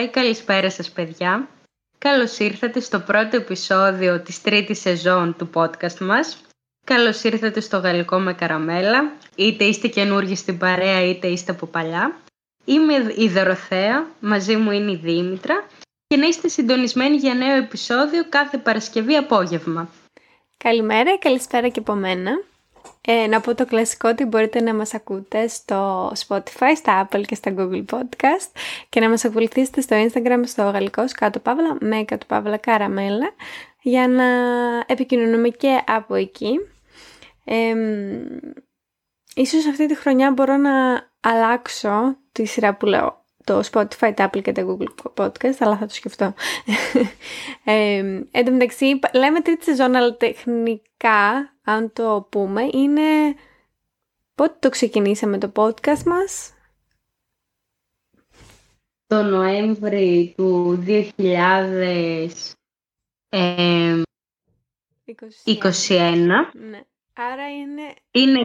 Καλημέρα ή καλησπέρα σας παιδιά. Καλώς ήρθατε στο πρώτο επεισόδιο της τρίτης σεζόν του podcast μας. Καλώς ήρθατε στο Γαλλικό με Καραμέλα. Είτε είστε καινούργοι στην παρέα είτε είστε από παλιά. Είμαι η Δωροθέα, μαζί μου είναι η Δήμητρα και να είστε συντονισμένοι για νέο επεισόδιο κάθε Παρασκευή απόγευμα. Καλημέρα, καλησπέρα και από μένα. Ε, να πω το κλασικό ότι μπορείτε να μας ακούτε στο Spotify, στα Apple και στα Google Podcast και να μας ακολουθήσετε στο Instagram στο γαλλικός κάτω παύλα με κάτω παύλα καραμέλα για να επικοινωνούμε και από εκεί. Ε, ίσως αυτή τη χρονιά μπορώ να αλλάξω τη σειρά που λέω το Spotify, το Apple και το Google Podcast, αλλά θα το σκεφτώ. ε, εν τω μεταξύ, λέμε τρίτη σεζόν, αλλά τεχνικά, αν το πούμε, είναι... Πότε το ξεκινήσαμε το podcast μας; Το Νοέμβρη του 2021. Ναι. Άρα είναι... Είναι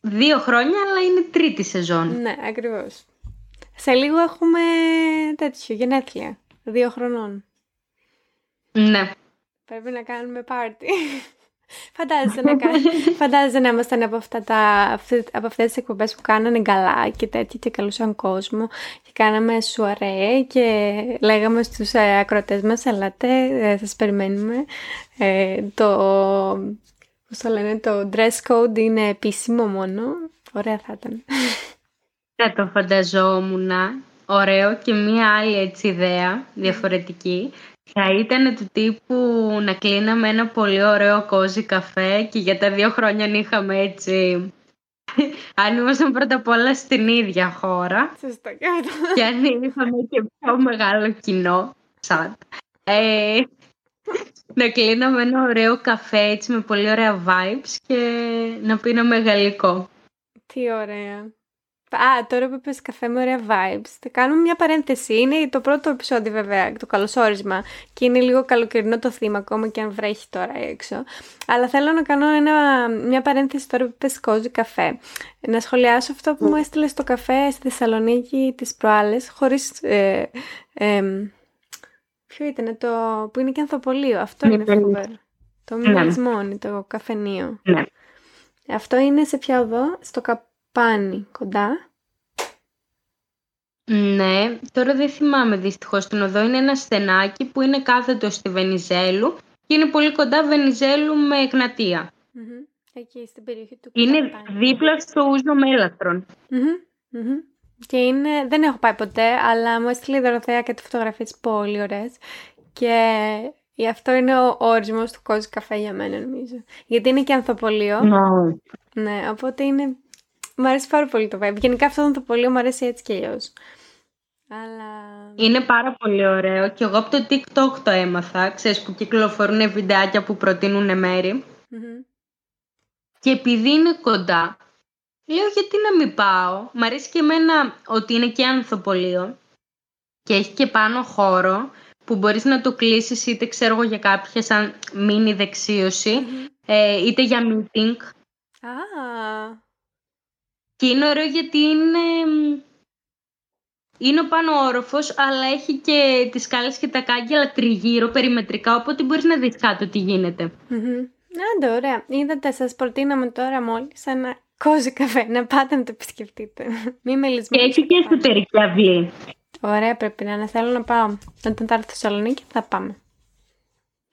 δύο χρόνια, αλλά είναι τρίτη σεζόν. Ναι, ακριβώς. Σε λίγο έχουμε τέτοιο, γενέθλια. Δύο χρονών. Ναι. Πρέπει να κάνουμε πάρτι. Φαντάζεσαι να, Φαντάζεσαι να ήμασταν από, αυτά τα... από αυτές τις εκπομπές που κάνανε καλά και τέτοια και καλούσαν κόσμο και κάναμε σουαρέ και λέγαμε στους ε, ακροτές μας ελάτε, ε, σας περιμένουμε. Ε, το, πώς το λένε, το dress code είναι επίσημο μόνο. Ωραία θα ήταν. Δεν το φανταζόμουν. Ωραίο και μία άλλη έτσι ιδέα διαφορετική θα ήταν του τύπου να κλείναμε ένα πολύ ωραίο κόζι καφέ και για τα δύο χρόνια να είχαμε έτσι αν ήμασταν πρώτα απ' όλα στην ίδια χώρα Σωστά και αν είχαμε και πιο μεγάλο κοινό σαν ε, να κλείναμε ένα ωραίο καφέ έτσι με πολύ ωραία vibes και να πίναμε γαλλικό. Τι ωραία. Α, τώρα που είπες καφέ με ωραία vibes, θα κάνουμε μια παρένθεση. Είναι το πρώτο επεισόδιο βέβαια, το καλωσόρισμα και είναι λίγο καλοκαιρινό το θύμα ακόμα και αν βρέχει τώρα έξω. Αλλά θέλω να κάνω ένα, μια παρένθεση τώρα που είπες κόζι καφέ. Να σχολιάσω αυτό που μου έστειλες στο καφέ στη Θεσσαλονίκη τις προάλλες, χωρίς... Ε, ε, ποιο ήταν το που είναι και ανθοπολείο, αυτό είναι φοβερό. Το μοιρασμόνι, το καφενείο. Ναι. Αυτό είναι σε ποια οδό, στο Καπάνι, κοντά. Ναι, τώρα δεν θυμάμαι δυστυχώς την οδό. Είναι ένα στενάκι που είναι κάθετο στη Βενιζέλου και είναι πολύ κοντά Βενιζέλου με εγνατια Εκεί στην περιοχή του Είναι δίπλα στο ούζο μέλαθρον. Και είναι, δεν έχω πάει ποτέ, αλλά μου έστειλε η Δωροθέα και τη φωτογραφίε πολύ ωραίες. Και αυτό είναι ο ορισμός του κόζου καφέ για μένα, νομίζω. Γιατί είναι και ανθοπολείο. Ναι, οπότε είναι μου αρέσει πάρα πολύ το vibe. Γενικά αυτό το πολύ μου αρέσει έτσι κι αλλιώς. Αλλά... Είναι πάρα πολύ ωραίο και εγώ από το TikTok το έμαθα, ξέρεις που κυκλοφορούν βιντεάκια που προτείνουν Και επειδή είναι κοντά, λέω γιατί να μην πάω. Μ' αρέσει και εμένα ότι είναι και ανθοπολείο και έχει και πάνω χώρο που μπορείς να το κλείσεις είτε ξέρω εγώ για κάποια σαν μίνι δεξίωση, ε, είτε για meeting. Ah. Και είναι ωραίο γιατί είναι, είναι ο πάνω όροφος, αλλά έχει και τις σκάλες και τα κάγκελα τριγύρω, περιμετρικά, οπότε μπορείς να δεις κάτω τι γίνεται. Άντε, ωραία. Είδατε, σας προτείναμε τώρα μόλις ένα κόζι καφέ, να πάτε να το επισκεφτείτε. Μη με Και έχει και εσωτερική αυλή. Ωραία, πρέπει να είναι. Θέλω να πάω. Όταν θα έρθω στη Θεσσαλονίκη θα πάμε.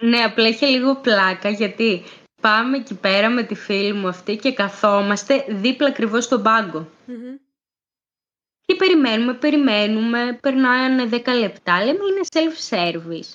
Ναι, απλά έχει λίγο πλάκα γιατί πάμε εκεί πέρα με τη φίλη μου αυτή και καθόμαστε δίπλα ακριβώς στον παγκο Και περιμένουμε, περιμένουμε, περνάνε 10 λεπτά, λέμε είναι self-service.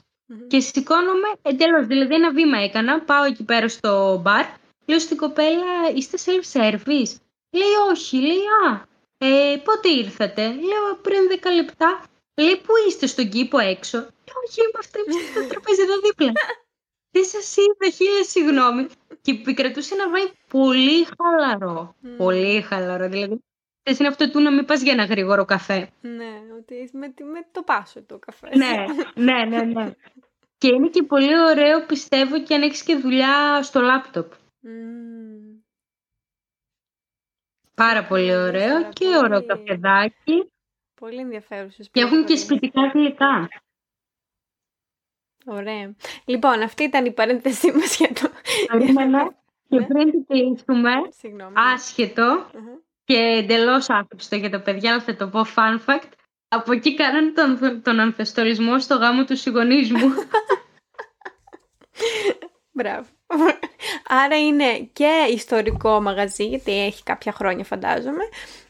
Και σηκώνομαι εντελώς. Δηλαδή, ένα βήμα έκανα, πάω εκεί πέρα στο μπαρ, λέω στην κοπέλα, είστε self-service. Λέει, όχι, λέει, α, ε, πότε ήρθατε; Λέω, πριν 10 λεπτά. Λέει, πού είστε στον κήπο έξω. Λέω, όχι, είμαστε στο τραπέζι εδώ δίπλα. Δεν σας είδα, χίλια συγγνώμη. Και επικρατούσε ένα vibe πολύ χαλαρό. Πολύ χαλαρό. Δηλαδή, θες είναι αυτό του να μην πας για ένα γρήγορο καφέ. Ναι, ότι με, με το πάσο το καφέ. ναι, ναι, ναι, ναι. και είναι και πολύ ωραίο, πιστεύω, και αν έχεις και δουλειά στο λάπτοπ. Πάρα πολύ ωραίο και ωραίο καφεδάκι. Πολύ ενδιαφέρουσες. Και έχουν και σπιτικά γλυκά. Ωραία. Λοιπόν, αυτή ήταν η παρένθεσή μας για το... Και ναι. πριν την κλείσουμε, άσχετο και εντελώς άχρηστο για τα παιδιά, αλλά θα το πω fun fact, από εκεί κάνανε τον, τον ανθεστολισμό στο γάμο του συγγονισμού. Μπράβο. Άρα είναι και ιστορικό μαγαζί, γιατί έχει κάποια χρόνια φαντάζομαι.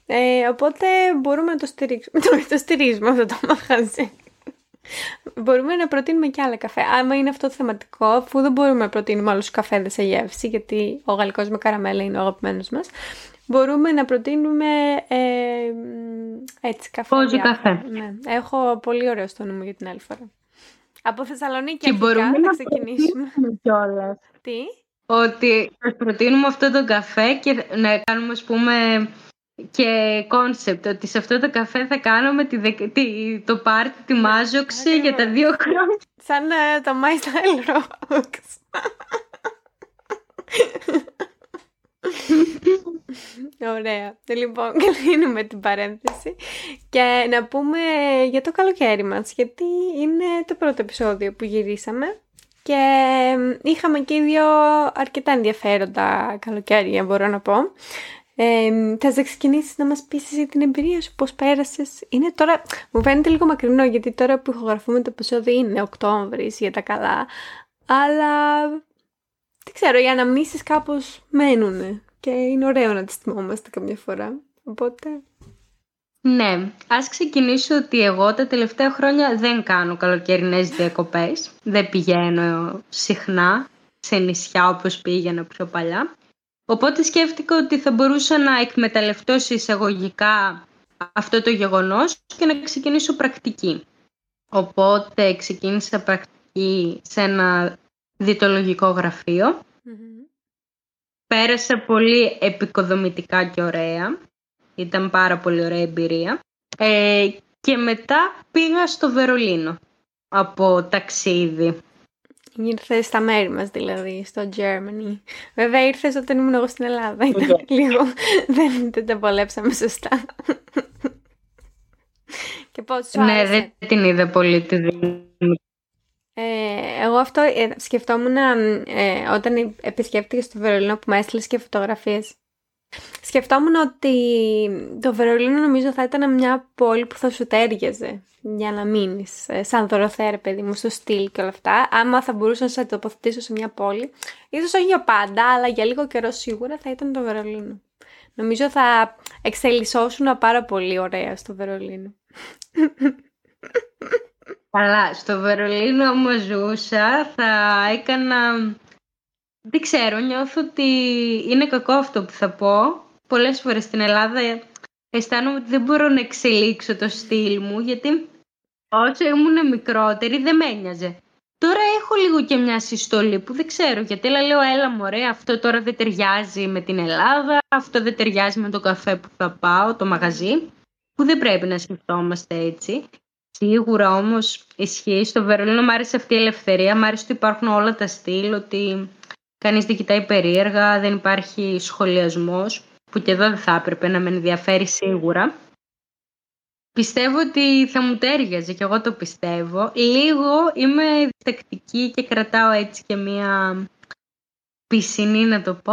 Ε, οπότε μπορούμε να το στηρίξουμε. το στηρίζουμε αυτό το μαγαζί. Μπορούμε να προτείνουμε και άλλα καφέ. Άμα είναι αυτό το θεματικό, αφού δεν μπορούμε να προτείνουμε άλλους καφέδες σε γεύση, γιατί ο γαλλικός με καραμέλα είναι ο αγαπημένος μας, μπορούμε να προτείνουμε ε, έτσι καφέ. Πόζο καφέ. Ναι. Έχω πολύ ωραίο στο νου μου για την άλλη φορά. Από Θεσσαλονίκη και μπορούμε να ξεκινήσουμε. Κιόλας. Τι; Ότι θα προτείνουμε αυτό το καφέ και να κάνουμε, ας πούμε, και concept ότι σε αυτό το καφέ θα κάνουμε τη, τη, το πάρτι, τη μάζοξη για τα δύο χρόνια. Σαν uh, το My Style Rocks. Ωραία. Λοιπόν, κλείνουμε την παρένθεση και να πούμε για το καλοκαίρι μας, γιατί είναι το πρώτο επεισόδιο που γυρίσαμε και είχαμε και οι δύο αρκετά ενδιαφέροντα καλοκαίρια, μπορώ να πω. Ε, θα ξεκινήσεις να μας πεις εσύ την εμπειρία σου, πώς πέρασες. Είναι τώρα, μου φαίνεται λίγο μακρινό γιατί τώρα που ηχογραφούμε το επεισόδιο είναι Οκτώβρης για τα καλά, αλλά δεν ξέρω, οι αναμνήσεις κάπως μένουν και είναι ωραίο να τις θυμόμαστε καμιά φορά. Οπότε... Ναι, ας ξεκινήσω ότι εγώ τα τελευταία χρόνια δεν κάνω καλοκαιρινές διακοπές. Δεν πηγαίνω συχνά σε νησιά όπως πήγαινα πιο παλιά. Οπότε σκέφτηκα ότι θα μπορούσα να εκμεταλλευτώ σε εισαγωγικά αυτό το γεγονός και να ξεκινήσω πρακτική. Οπότε ξεκίνησα πρακτική σε ένα διτολογικό γραφείο. Πέρασα πολύ επικοδομητικά και ωραία. Ήταν πάρα πολύ ωραία εμπειρία. Ε, και μετά πήγα στο Βερολίνο από ταξίδι. Ήρθε στα μέρη μας δηλαδή, στο Germany. Βέβαια ήρθες όταν ήμουν εγώ στην Ελλάδα. Ήταν λίγο, δεν, δεν τα βολέψαμε σωστά. και πώς σου Ναι, δεν την είδα πολύ τη ε, εγώ αυτό ε, σκεφτόμουν ε, όταν επισκέφτηκα στο Βερολίνο που με έστειλες και φωτογραφίες. Σκεφτόμουν ότι το Βερολίνο νομίζω θα ήταν μια πόλη που θα σου τέριαζε για να μείνεις. Ε, σαν δωροθέα, παιδί μου, στο στυλ και όλα αυτά. Άμα θα μπορούσα να σε τοποθετήσω σε μια πόλη, ίσως όχι για πάντα, αλλά για λίγο καιρό σίγουρα θα ήταν το Βερολίνο. Νομίζω θα εξελισσώσουν πάρα πολύ ωραία στο Βερολίνο. Καλά, στο Βερολίνο όμως ζούσα, θα έκανα... Δεν ξέρω, νιώθω ότι είναι κακό αυτό που θα πω. Πολλές φορές στην Ελλάδα αισθάνομαι ότι δεν μπορώ να εξελίξω το στυλ μου, γιατί όσο ήμουν μικρότερη δεν με ένοιαζε. Τώρα έχω λίγο και μια συστολή που δεν ξέρω γιατί αλλά λέω έλα μωρέ αυτό τώρα δεν ταιριάζει με την Ελλάδα, αυτό δεν ταιριάζει με το καφέ που θα πάω, το μαγαζί που δεν πρέπει να σκεφτόμαστε έτσι. Σίγουρα όμως ισχύει στο Βερολίνο μου άρεσε αυτή η ελευθερία, μου άρεσε ότι υπάρχουν όλα τα στυλ, ότι κανείς δεν κοιτάει περίεργα, δεν υπάρχει σχολιασμός που και εδώ δεν θα έπρεπε να με ενδιαφέρει σίγουρα. Πιστεύω ότι θα μου τέριαζε και εγώ το πιστεύω. Λίγο είμαι διστακτική και κρατάω έτσι και μία πισινή να το πω,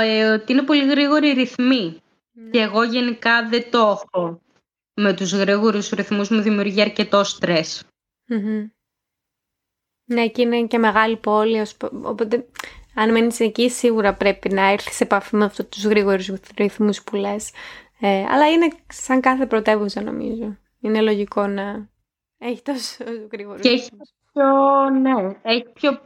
ε, ότι είναι πολύ γρήγοροι ρυθμοί. Ναι. Και εγώ γενικά δεν το έχω. Με τους γρήγορους ρυθμούς μου δημιουργεί αρκετό Ναι, εκεί είναι και μεγάλη πόλη, οπότε αν μένεις εκεί σίγουρα πρέπει να έρθεις σε επαφή με αυτούς τους γρήγορους ρυθμούς που λες. Ε, αλλά είναι σαν κάθε πρωτεύουσα νομίζω. Είναι λογικό να έχει τόσο γρήγορο. Και έχει πιο, ναι, έχει πιο,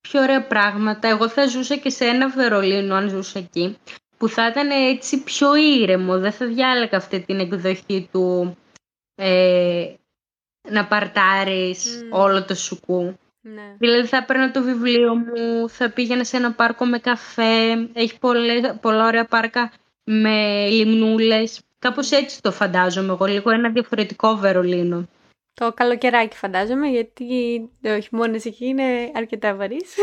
πιο ωραία πράγματα. Εγώ θα ζούσα και σε ένα Βερολίνο αν ζούσα εκεί που θα ήταν έτσι πιο ήρεμο. Δεν θα διάλεγα αυτή την εκδοχή του ε, να παρτάρεις όλο το σουκού. Ναι. Δηλαδή θα έπαιρνα το βιβλίο μου, θα πήγαινα σε ένα πάρκο με καφέ, έχει πολλές, πολλά ωραία πάρκα με λιμνούλες. Κάπως έτσι το φαντάζομαι εγώ, λίγο ένα διαφορετικό Βερολίνο. Το καλοκαιράκι φαντάζομαι, γιατί το χειμώνα εκεί είναι αρκετά βαρύς.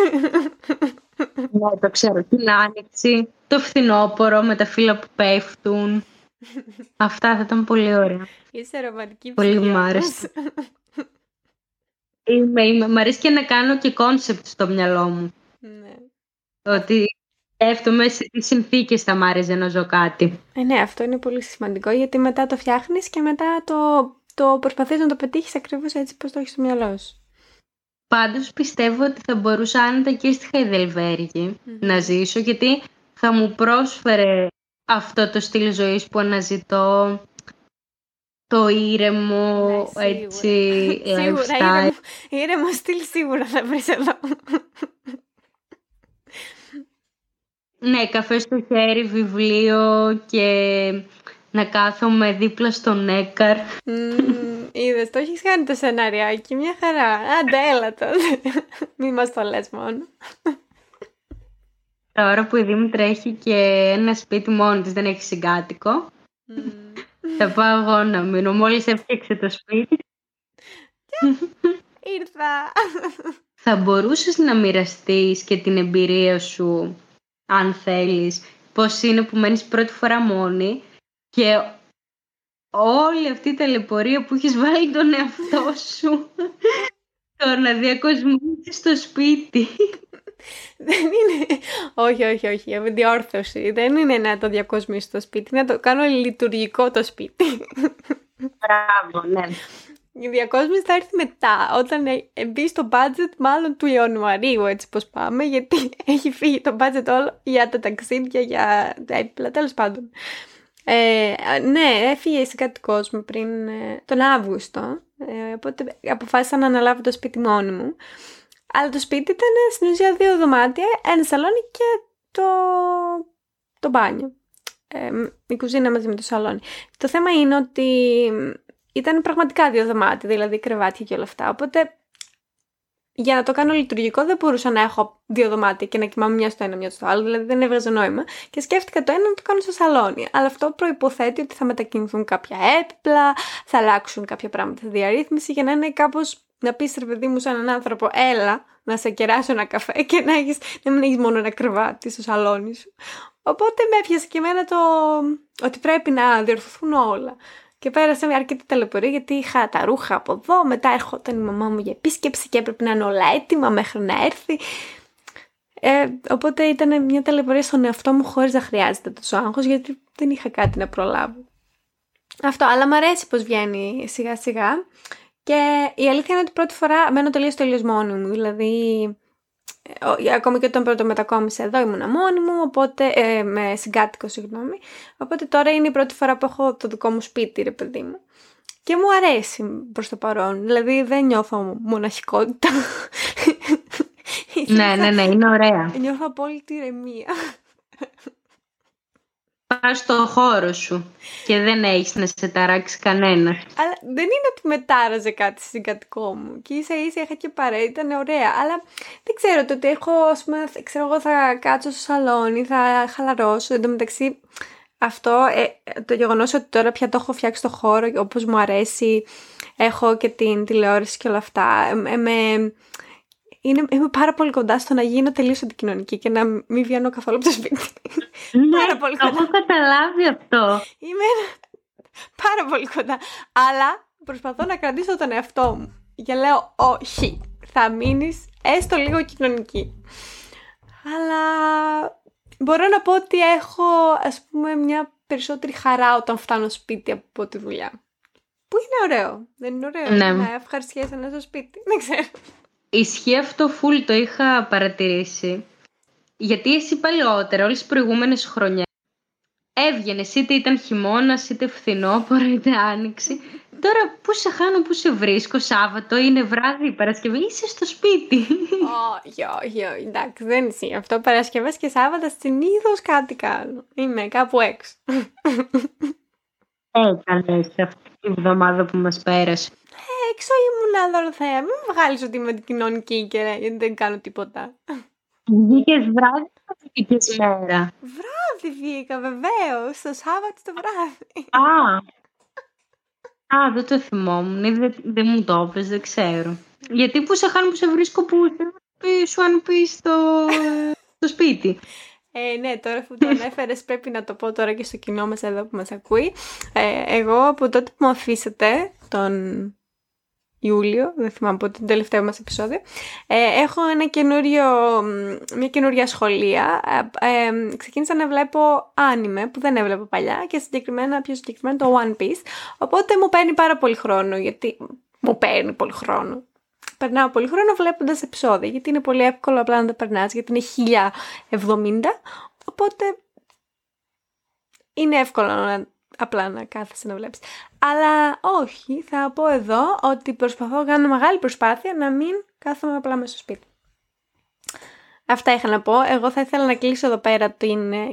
Ναι, το ξέρω. Την άνοιξη, το φθινόπωρο με τα φύλλα που πέφτουν. Αυτά θα ήταν πολύ ωραία. Είσαι ρομαντική Πολύ μου άρεσε. Είμαι, είμαι. Μ' αρέσει και να κάνω και concept στο μυαλό μου. Ναι. Ότι σκέφτομαι σε τι συνθήκες θα μ' άρεσε να ζω κάτι. Ε, ναι, αυτό είναι πολύ σημαντικό γιατί μετά το φτιάχνεις και μετά το, το προσπαθείς να το πετύχεις ακριβώς έτσι πώς το έχεις στο μυαλό σου. Πάντως πιστεύω ότι θα μπορούσα άνετα και στη χαϊδελβεργη να ζήσω γιατί θα μου πρόσφερε αυτό το στυλ ζωής που αναζητώ το ήρεμο, Ναι, έτσι, Σίγουρα, lifestyle. ήρεμο, ήρεμο στυλ σίγουρα θα βρεις εδώ. Ναι, καφέ στο χέρι, βιβλίο και να κάθομαι δίπλα στο νέκαρ. Μμμ, Είδες, το έχεις κάνει το σενάριάκι, μια χαρά. Άντε, έλα τότε. Μη μας το λες μόνο. Τώρα που η Δήμητρα έχει και ένα σπίτι μόνη της, δεν έχει συγκάτοικο, Μμμ. Θα πάω εγώ να μείνω. Μόλις έφτιαξε το σπίτι, Ήρθα. θα μπορούσες να μοιραστείς και την εμπειρία σου, αν θέλεις, πώς είναι που μένεις πρώτη φορά μόνη και όλη αυτή η ταλαιπωρία που έχεις βάλει τον εαυτό σου το να διακοσμήσεις στο σπίτι. Δεν είναι. Όχι, όχι, όχι. Διόρθωση. Δεν είναι να το διακοσμήσω στο σπίτι. Να το κάνω λειτουργικό το σπίτι. Μπράβο, ναι. Η διακόσμηση θα έρθει μετά, όταν ε, μπει στο budget μάλλον του Ιανουαρίου, έτσι πως πάμε, γιατί έχει φύγει το budget όλο για τα ταξίδια, για τα έπιπλα, τέλος πάντων. Ε, ναι, έφυγε σε κάτι κόσμο πριν ε, τον Αύγουστο, ε, οπότε αποφάσισα να αναλάβω το σπίτι μόνη μου. Αλλά το σπίτι ήταν ε, στην ουσία δύο δωμάτια, ένα σαλόνι και το, το μπάνιο. Ε, η κουζίνα μαζί με το σαλόνι. Το θέμα είναι ότι ήταν πραγματικά δύο δωμάτια, δηλαδή κρεβάτια και όλα αυτά. Οπότε για να το κάνω λειτουργικό δεν μπορούσα να έχω δύο δωμάτια και να κοιμάμαι μια στο ένα, μια στο άλλο, δηλαδή δεν έβγαζε νόημα. Και σκέφτηκα το ένα να το κάνω στο σαλόνι. Αλλά αυτό προϋποθέτει ότι θα μετακινηθούν κάποια έπιπλα, θα αλλάξουν κάποια πράγματα στη διαρρύθμιση για να είναι κάπως να πεις ρε παιδί μου σαν έναν άνθρωπο, έλα να σε κεράσω ένα καφέ και να, έχεις, να μην έχεις μόνο ένα κρεβάτι στο σαλόνι σου. Οπότε με έπιασε και εμένα το ότι πρέπει να διορθωθούν όλα. Και πέρασε με αρκετή ταλαιπωρία γιατί είχα τα ρούχα από εδώ, μετά έρχονταν η μαμά μου για επίσκεψη και έπρεπε να είναι όλα έτοιμα μέχρι να έρθει. Ε, οπότε ήταν μια ταλαιπωρία στον εαυτό μου χωρίς να χρειάζεται τόσο άγχος γιατί δεν είχα κάτι να προλάβω. Αυτό, αλλά μου αρέσει πως βγαίνει σιγά σιγά και η αλήθεια είναι ότι πρώτη φορά μένω τελείως τελείως μόνη μου, δηλαδή ε, ακόμη και όταν πρώτο μετακόμισα εδώ ήμουνα μόνη μου, οπότε, ε, με συγκάτοικο συγγνώμη, οπότε τώρα είναι η πρώτη φορά που έχω το δικό μου σπίτι ρε παιδί μου. Και μου αρέσει προς το παρόν, δηλαδή δεν νιώθω μοναχικότητα. ναι, ναι, ναι, είναι ωραία. Νιώθω απόλυτη ηρεμία. Πας στο χώρο σου και δεν έχεις να σε ταράξει κανένα. Αλλά δεν είναι ότι με τάραζε κάτι στην κατοικό μου. Και ίσα ίσα είχα και παρέα, ήταν ωραία. Αλλά δεν ξέρω, το ότι έχω, ας πούμε, ξέρω εγώ θα κάτσω στο σαλόνι, θα χαλαρώσω. Εν τω μεταξύ, αυτό, ε, το γεγονός ότι τώρα πια το έχω φτιάξει το χώρο όπως μου αρέσει, έχω και την τηλεόραση και όλα αυτά, ε, με, είναι, είμαι πάρα πολύ κοντά στο να γίνω τελείως αντικοινωνική και να μην βγαίνω καθόλου από το σπίτι. Ναι, πάρα πολύ το κοντά. έχω καταλάβει αυτό. Είμαι πάρα πολύ κοντά. Αλλά προσπαθώ να κρατήσω τον εαυτό μου. Και λέω όχι, θα μείνεις έστω λίγο κοινωνική. Αλλά μπορώ να πω ότι έχω ας πούμε μια περισσότερη χαρά όταν φτάνω σπίτι από τη δουλειά. Που είναι ωραίο. Δεν είναι ωραίο Ναι. να ευχαριστιέσαι να στο σπίτι. Δεν ξέρω. Ισχύει αυτό φουλ, το είχα παρατηρήσει. Γιατί εσύ παλαιότερα, όλες τις προηγούμενες χρονιές, έβγαινες είτε ήταν χειμώνας, είτε φθινόπωρο, είτε άνοιξη. Τώρα πού σε χάνω, πού σε βρίσκω, Σάββατο, είναι βράδυ, Παρασκευή, είσαι στο σπίτι. Όχι, όχι, όχι. Εντάξει, δεν ισχύει αυτό. Παρασκευές και Σάββατα συνήθως κάτι κάνω. Είμαι κάπου έξω. Έκανες αυτή τη βδομάδα που μας πέρασε. Έξω ήμουν Δωροθέα. Μην με βγάλεις ότι είμαι κοινωνική και δεν κάνω τίποτα. Βγήκες βράδυ ή βγήκες μέρα; Βράδυ βγήκα βεβαίως, το Σάββατο το βράδυ. Α, α, δεν το θυμόμουν, ή δεν, δεν μου το έπες, δεν ξέρω. Γιατί που σε χάνω που σε βρίσκω που σε- σου αν πεις στο, στο σπίτι. Ε, ναι, τώρα που το ανέφερες, πρέπει να το πω τώρα και στο κοινό μας εδώ που μας ακούει. Ε, εγώ από τότε που μου αφήσατε τον Ιούλιο, δεν θυμάμαι από το τελευταίο μας επεισόδιο, ε, έχω ένα καινούριο, μια καινούρια σχολεία. Ε, ε, ξεκίνησα να βλέπω άνιμε που δεν έβλεπα παλιά και συγκεκριμένα, πιο συγκεκριμένα το One Piece. Οπότε μου παίρνει πάρα πολύ χρόνο, γιατί μου παίρνει πολύ χρόνο. Περνάω πολύ χρόνο βλέποντας επεισόδια, γιατί είναι πολύ εύκολο απλά να τα περνάς, γιατί είναι 1070. Οπότε είναι εύκολο να απλά να κάθεσαι να βλέπεις. Αλλά όχι, θα πω εδώ ότι προσπαθώ να κάνω μεγάλη προσπάθεια να μην κάθομαι απλά μέσα στο σπίτι. Αυτά είχα να πω. Εγώ θα ήθελα να κλείσω εδώ πέρα την ε,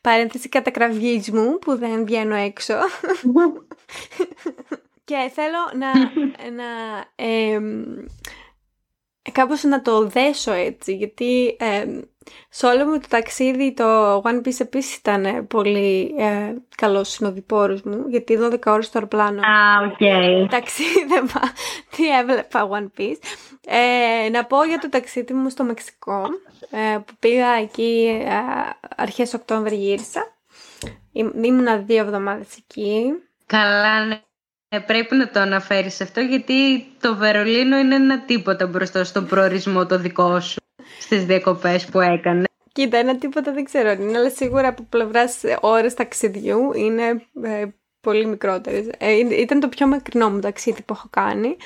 παρένθεση κατακραυγισμού που δεν βγαίνω έξω. και θέλω να, να ε, κάπως να το δέσω έτσι, γιατί σε όλο μου το ταξίδι το One Piece επίσης ήταν πολύ ε, καλός συνοδοιπόρος μου, γιατί 12 ώρες στο αεροπλάνο ah, okay. ταξίδευα, τι έβλεπα One Piece. Ε, να πω για το ταξίδι μου στο Μεξικό, ε, που πήγα εκεί ε, αρχές Οκτώβρη γύρισα. Ήμουνα δύο εβδομάδες εκεί. Καλά, ναι. Ε, πρέπει να το αναφέρεις αυτό γιατί το Βερολίνο είναι ένα τίποτα μπροστά στον προορισμό το δικό σου στις διακοπές που έκανε. Κοίτα, ένα τίποτα δεν ξέρω είναι, αλλά σίγουρα από πλευράς ώρες ταξιδιού είναι ε, πολύ μικρότερες. Ε, ήταν το πιο μακρινό μου ταξίδι που έχω κάνει.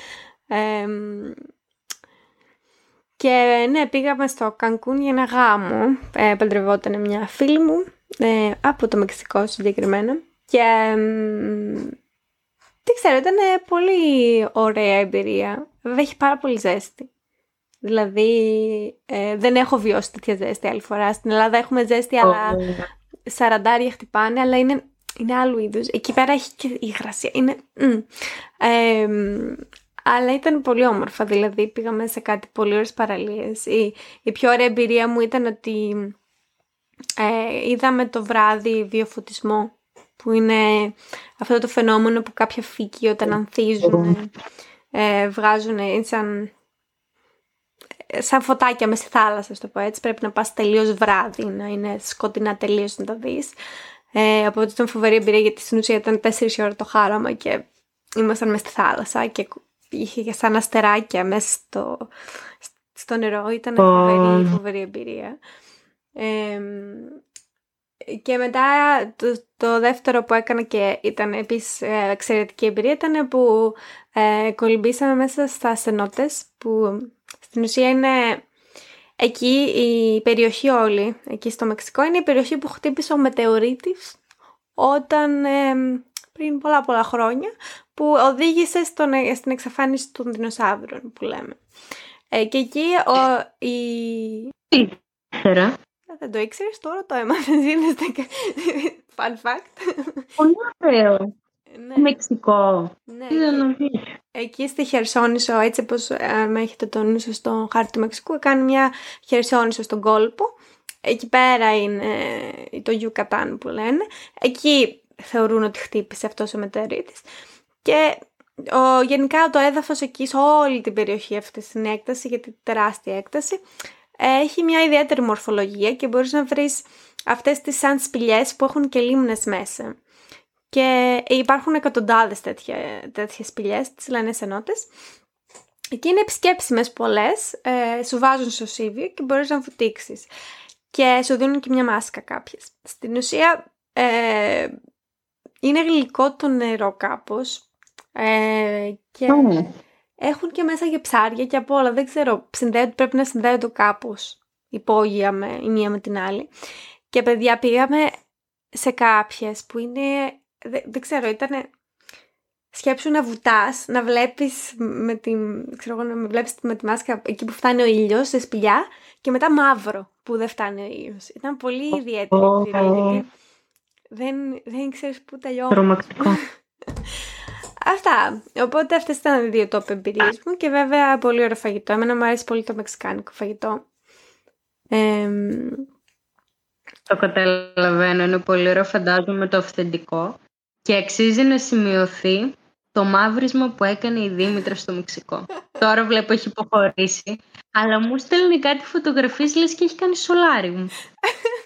και ναι, πήγαμε στο Κανκούν για ένα γάμο. Ε, παντρευόταν μια φίλη μου ε, από το Μεξικό συγκεκριμένα. Και δεν ξέρω, ήταν πολύ ωραία εμπειρία. Βέβαια έχει πάρα πολύ ζέστη. Δηλαδή ε, δεν έχω βιώσει τέτοια ζέστη άλλη φορά. Στην Ελλάδα έχουμε ζέστη, αλλά σαραντάρια χτυπάνε, αλλά είναι, είναι άλλου είδους. Εκεί πέρα έχει και υγρασία. Είναι... Ε, αλλά ήταν πολύ όμορφα, δηλαδή πήγαμε σε κάτι πολύ ωραίες παραλίες. Η, η πιο ωραία εμπειρία μου ήταν ότι ε, είδαμε το βράδυ βιοφωτισμό που είναι αυτό το φαινόμενο που κάποια φύκη όταν ανθίζουν ε, βγάζουν σαν, σαν φωτάκια μες στη θάλασσα, στο πω έτσι. Πρέπει να πας τελείως βράδυ, να είναι σκοτεινά τελείως να τα δεις. Ε, οπότε ήταν φοβερή εμπειρία γιατί στην ουσία ήταν 4 ώρα το χάραμα και ήμασταν μέσα στη θάλασσα και είχε και σαν αστεράκια μέσα στο, στο νερό. Ήταν φοβερή, φοβερή εμπειρία. Ε, και μετά το, το δεύτερο που έκανα και ήταν επίσης ε, εξαιρετική εμπειρία ήταν που ε, κολυμπήσαμε μέσα στα στενότες που στην ουσία είναι εκεί η περιοχή όλη, εκεί στο Μεξικό, είναι η περιοχή που χτύπησε ο μετεωρίτης όταν ε, πριν πολλά πολλά χρόνια που οδήγησε στον, στην εξαφάνιση των δεινοσαύρων που λέμε. Ε, και εκεί ο, η... Δεν το ήξερες, τώρα το έμαθες. Είναι fun fact. Πολύ ωραίο. Ναι. Μεξικό. Ναι. Εκεί στη Χερσόνησο, έτσι όπως αν έχετε τον νου στο χάρτη του Μεξικού, κάνει μια Χερσόνησο στον κόλπο. Εκεί πέρα είναι το Γιουκατάν που λένε. Εκεί θεωρούν ότι χτύπησε αυτός ο μετεωρίτης. Και ο, γενικά το έδαφος εκεί σε όλη την περιοχή αυτή στην έκταση, γιατί τεράστια έκταση, έχει μια ιδιαίτερη μορφολογία και μπορείς να βρεις αυτές τις σαν σπηλιές που έχουν και λίμνες μέσα. Και υπάρχουν εκατοντάδες τέτοια, τέτοιες σπηλιές, τις λένε ενότητες. Εκεί είναι επισκέψιμες πολλές, ε, σου βάζουν στο σίβιο και μπορείς να βουτήξεις. Και σου δίνουν και μια μάσκα κάποιες. Στην ουσία ε, είναι γλυκό το νερό κάπως. Ε, και... Έχουν και μέσα για ψάρια και από όλα. Δεν ξέρω, συνδέονται, πρέπει να συνδέονται κάπως υπόγεια με η μία με την άλλη. Και παιδιά πήγαμε σε κάποιες που είναι, δεν, ξέρω, ήταν σκέψου να βουτάς, να βλέπεις με, την, ξέρω, να βλέπεις με τη μάσκα εκεί που φτάνει ο ήλιος, σε σπηλιά και μετά μαύρο που δεν φτάνει ο ήλιος. Ήταν πολύ ιδιαίτερη oh. δεν, δεν ξέρεις πού τελειώνει. Αυτά. Οπότε αυτές ήταν οι δύο top εμπειρίες μου και βέβαια πολύ ωραίο φαγητό. Εμένα μου αρέσει πολύ το μεξικάνικο φαγητό. Το καταλαβαίνω. Είναι πολύ ωραίο φαντάζομαι το αυθεντικό. Και αξίζει να σημειωθεί το μαύρισμα που έκανε η Δήμητρα στο Μεξικό. Τώρα βλέπω έχει υποχωρήσει. Αλλά μου στέλνει κάτι φωτογραφίες λες και έχει κάνει μου.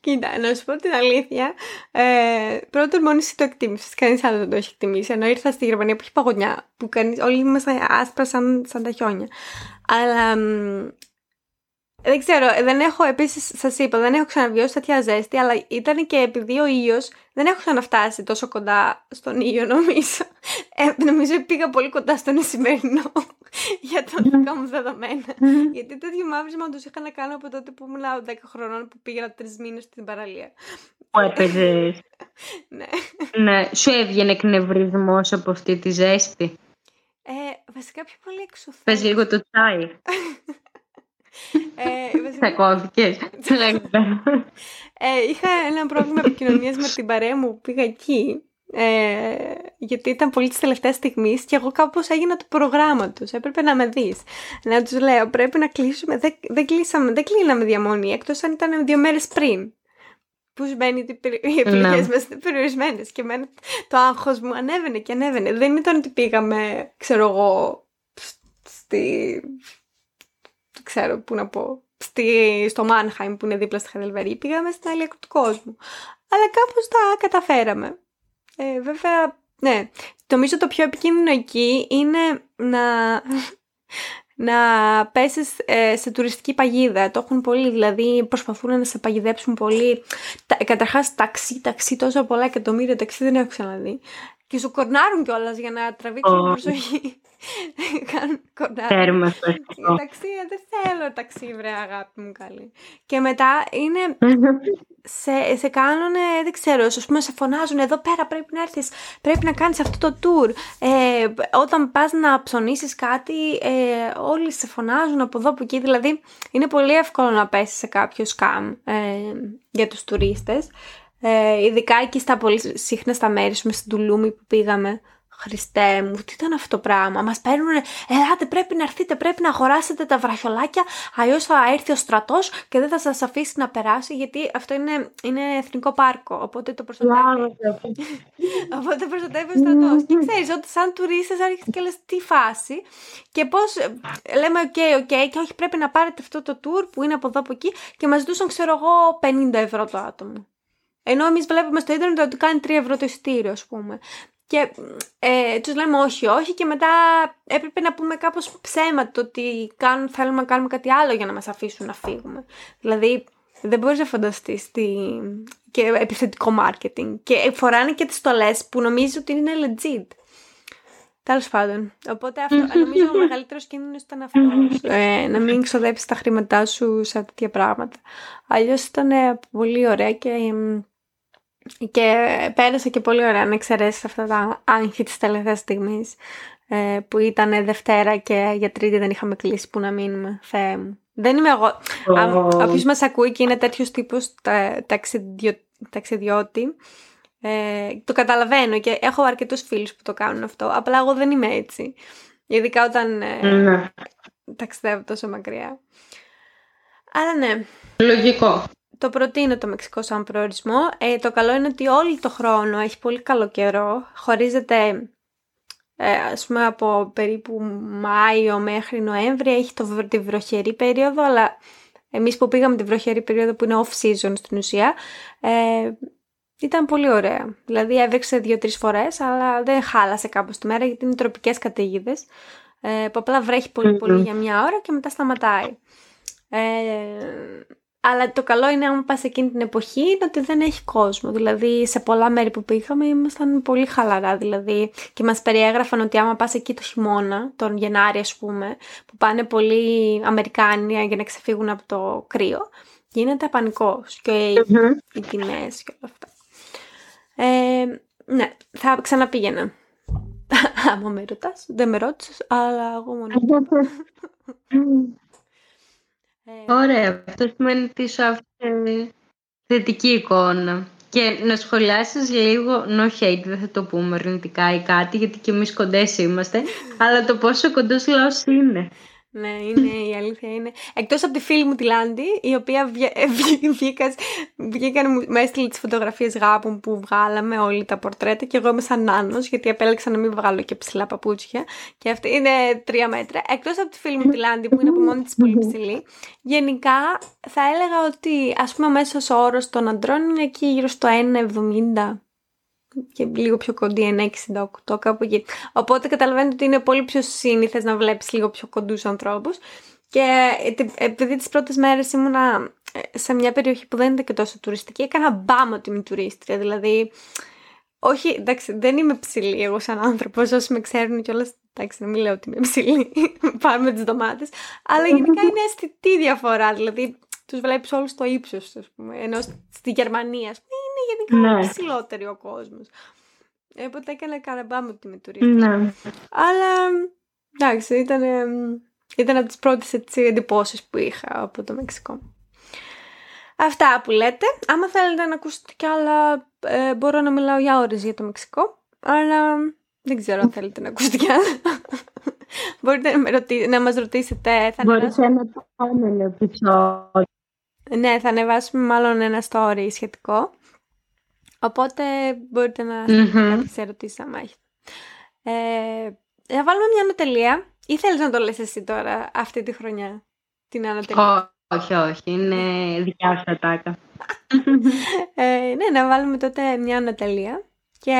Κοίτα, να σου πω την αλήθεια. Ε, πρώτον, μόνος εσύ το εκτίμησες. Κανείς άλλος δεν το έχει εκτιμήσει. Ενώ ήρθα στη Γερμανία που έχει παγωνιά. Που κανείς, όλοι είμαστε άσπρα σαν, σαν τα χιόνια. Αλλά δεν ξέρω, δεν έχω επίσης, σας είπα, δεν έχω ξαναβιώσει τέτοια ζέστη, αλλά ήταν και επειδή ο ήλιος δεν έχω ξαναφτάσει τόσο κοντά στον ήλιο, νομίζω. Ε, νομίζω πήγα πολύ κοντά στον σημερινό για τα δικά μου δεδομένα. Γιατί τέτοιο μαύρισμα τους είχα να κάνω από τότε που ήμουν 10 χρονών που πήγα τρεις μήνες στην παραλία. Που έπαιζες. ναι. ναι. Σου έβγαινε εκνευρισμός από αυτή τη ζέστη; Ε, βασικά πιο πολύ έξω. Πες λίγο το τσάι. Ε, κόβηκες. ε, είχα ένα πρόβλημα επικοινωνίας με την παρέα μου που πήγα εκεί. Ε, γιατί ήταν πολύ της τελευταίας στιγμής και εγώ κάπως έγινα το προγράμμα του. Έπρεπε να με δεις. Να τους λέω: Πρέπει να κλείσουμε. Δεν, δεν, κλείσαμε, δεν κλείναμε διαμονή εκτός αν ήταν δύο μέρες πριν. Που σημαίνει ότι οι επιλογές ναι. μας είναι περιορισμένες. Και εμένα το άγχος μου ανέβαινε και ανέβαινε. Δεν ήταν ότι πήγαμε, ξέρω εγώ, στη ξέρω πού να πω, στη, στο Μάνχαιμ που είναι δίπλα στη Χαδελβερή, πήγαμε στην άλλη του κόσμου. Αλλά κάπως τα καταφέραμε. Ε, βέβαια, ναι, νομίζω το πιο επικίνδυνο εκεί είναι να, να πέσεις ε, σε τουριστική παγίδα. Το έχουν πολύ, δηλαδή προσπαθούν να σε παγιδέψουν πολύ. Τα, καταρχάς ταξί, ταξί τόσο πολλά εκατομμύρια ταξί δεν έχω ξαναδεί. Και σου κορνάρουν κιόλας για να τραβήξουν την προσοχή. Κάνουν Τέρμα Ταξί, δεν θέλω ταξί, βρε αγάπη μου καλή. Και μετά είναι. σε, σε κάνουν, δεν ξέρω, ας πούμε, σε φωνάζουν εδώ πέρα πρέπει να έρθεις, πρέπει να κάνεις αυτό το tour. Ε, όταν πας να ψωνίσεις κάτι, ε, όλοι σε φωνάζουν από εδώ από εκεί. Δηλαδή, είναι πολύ εύκολο να πέσεις σε κάποιο σκάμ ε, για τους τουρίστες. Ε, ειδικά εκεί στα πολύ συχνά στα μέρη, στην Τουλούμη που πήγαμε. Χριστέ μου, τι ήταν αυτό το πράγμα; Μας παίρνουν, ελάτε, πρέπει να έρθετε, πρέπει να αγοράσετε τα βραχιολάκια, αλλιώς θα έρθει ο στρατός και δεν θα σας αφήσει να περάσει, γιατί αυτό είναι, είναι εθνικό πάρκο. Οπότε το προστατεύει. οπότε προστατεύει ο στρατός. και ξέρεις ότι σαν τουρίστες έρχεται και λες τι φάση και πώς λέμε, OK, okay, OK, okay, και όχι πρέπει να πάρετε αυτό το tour που είναι από εδώ από εκεί και μας ζητούσαν, ξέρω εγώ, 50 ευρώ το άτομο. Ενώ εμείς βλέπουμε στο ίντερνετ ότι κάνει 3 ευρώ το εισιτήριο, ας πούμε. Και ε, τους λέμε όχι, όχι, και μετά έπρεπε να πούμε κάπως ψέματα ότι κάνουν, θέλουμε να κάνουμε κάτι άλλο για να μας αφήσουν να φύγουμε. Δηλαδή, δεν μπορείς να φανταστείς τι... και επιθετικό marketing. Και φοράνε και τις στολές που νομίζει ότι είναι legit. Τέλος πάντων. Οπότε αυτό, νομίζω ο μεγαλύτερος κίνδυνος ήταν αυτό. Ε, να μην ξοδέψεις τα χρήματά σου σε τέτοια πράγματα. Αλλιώς ήταν πολύ ωραία και και πέρασε και πολύ ωραία να εξαιρέσεις αυτά τα άγχη της τελευταίας στιγμής ε, που ήταν Δευτέρα και για Τρίτη δεν είχαμε κλείσει που να μείνουμε. Θεέ μου. Δεν είμαι εγώ. Oh. Όποιο μας ακούει και είναι τέτοιος τύπος ταξιδιο... ταξιδιώτη, ε, το καταλαβαίνω και έχω αρκετούς φίλους που το κάνουν αυτό. Απλά εγώ δεν είμαι έτσι. Ειδικά όταν ε, mm. ταξιδεύω τόσο μακριά. Αλλά ναι. Λογικό. Το προτείνω το Μεξικό σαν προορισμό. Ε, το καλό είναι ότι όλο το χρόνο έχει πολύ καλό καιρό. Χωρίζεται ε, ας πούμε από περίπου Μάιο μέχρι Νοέμβρη. Έχει το, τη βροχερή περίοδο, αλλά εμείς που πήγαμε τη βροχερή περίοδο που είναι off-season στην ουσία, ε, ήταν πολύ ωραία. Δηλαδή έβρεξε δύο-τρεις φορές, αλλά δεν χάλασε κάπως τη μέρα γιατί είναι τροπικές καταιγίδες. Ε, που απλά βρέχει πολύ πολύ για μια ώρα και μετά σταματάει. Ε, αλλά το καλό είναι, άμα πας εκείνη την εποχή, είναι ότι δεν έχει κόσμο. Δηλαδή, σε πολλά μέρη που πήγαμε ήμασταν πολύ χαλαρά. Δηλαδή, και μας περιέγραφαν ότι άμα πας εκεί το χειμώνα, τον Γενάρη, ας πούμε, που πάνε πολλοί Αμερικάνοι για να ξεφύγουν από το κρύο, γίνεται πανικός. Και οι τιμές και όλα αυτά. Ε, ναι, θα ξαναπήγαινα. Άμα με ρωτάς, δεν με ρώτησες, αλλά εγώ μόνο. Ε, Ωραία. Αυτό σημαίνει ότι σου άφησε θετική εικόνα. Και να σχολιάσεις λίγο, no hate, δεν θα το πούμε αρνητικά ή κάτι, γιατί και εμείς κοντές είμαστε, αλλά το πόσο κοντός λαός είναι. Ναι, είναι η αλήθεια είναι. Εκτός από τη φίλη μου τη Λάντι, η οποία βγήκαν, με έστειλε τις φωτογραφίες γάπων που βγάλαμε όλοι τα πορτρέτα και εγώ είμαι σαν νάνος γιατί επέλεξα να μην βγάλω και ψηλά παπούτσια και αυτή είναι τρία μέτρα. Εκτός από τη φίλη μου τη Λάντι που είναι από μόνη της πολύ ψηλή, γενικά θα έλεγα ότι ας πούμε μέσος όρος των αντρών είναι εκεί γύρω στο 1,70 και λίγο πιο κοντή, 1,68 κάπου εκεί. Οπότε καταλαβαίνετε ότι είναι πολύ πιο σύνηθες να βλέπεις λίγο πιο κοντούς ανθρώπους. Και επειδή τις πρώτες μέρες ήμουνα ε, σε μια περιοχή που δεν είναι και τόσο τουριστική, έκανα μπάμ ότι είμαι τουρίστρια. Δηλαδή, όχι, εντάξει, δεν είμαι ψηλή εγώ σαν άνθρωπος. Όσοι με ξέρουν κιόλας, εντάξει, να μην λέω ότι είμαι ψηλή. Πάμε με τις ντομάτες. Αλλά γενικά είναι αισθητή διαφορά. Δηλαδή, τους βλέπεις όλους στο ύψος, ας πούμε. Ενώ στη Γερμανία, είναι γενικά ναι. ψηλότερη ο κόσμος. Οπότε έκανα καραμπά με τη μετουρίστη. Ναι. Αλλά εντάξει, ήταν, ήταν από τις πρώτες εντυπώσεις που είχα από το Μεξικό. Αυτά που λέτε. Άμα θέλετε να ακούσετε κι άλλα, ε, μπορώ να μιλάω για ώρες για το Μεξικό. Αλλά δεν ξέρω αν θέλετε να ακούσετε κι άλλα. Μπορείτε να, με ρωτή, να μας ρωτήσετε. Θα Μπορείτε σε ένα επόμενο επεισόδιο. Ναι, θα ανεβάσουμε μάλλον ένα story σχετικό. Οπότε μπορείτε να στείλετε mm-hmm. κάποιες ερωτήσεις άμα έχετε. Ε, να βάλουμε μια ανατελεία. Ή θέλεις να το λες εσύ τώρα αυτή τη χρονιά, την ανατελεία; Όχι, όχι, είναι δικιά σου ατάκα. ε, ναι, να βάλουμε τότε μια ανατελεία. Και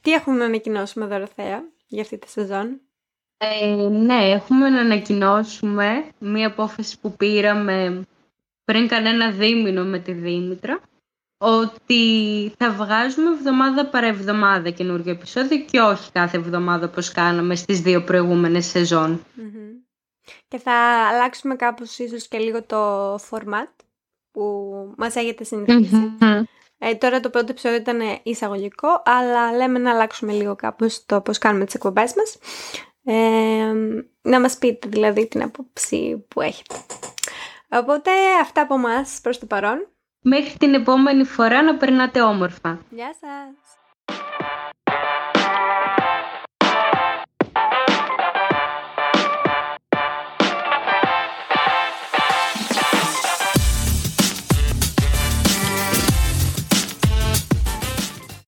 τι έχουμε να ανακοινώσουμε, Δωροθέα, για αυτή τη σεζόν; Ε, ναι, έχουμε να ανακοινώσουμε μία απόφαση που πήραμε πριν κανένα δίμηνο με τη Δήμητρα ότι θα βγάζουμε εβδομάδα παρά εβδομάδα καινούργιο επεισόδιο και όχι κάθε εβδομάδα όπως κάναμε στις δύο προηγούμενες Και θα αλλάξουμε κάπως ίσως και λίγο το format που μας έχετε Ε, τώρα το πρώτο επεισόδιο ήταν εισαγωγικό, αλλά λέμε να αλλάξουμε λίγο κάπως το πώς κάνουμε τις εκπομπές μας. Ε, να μας πείτε δηλαδή την άποψη που έχετε. Οπότε αυτά από εμά προς το παρόν. Μέχρι την επόμενη φορά να περνάτε όμορφα. Γεια σας!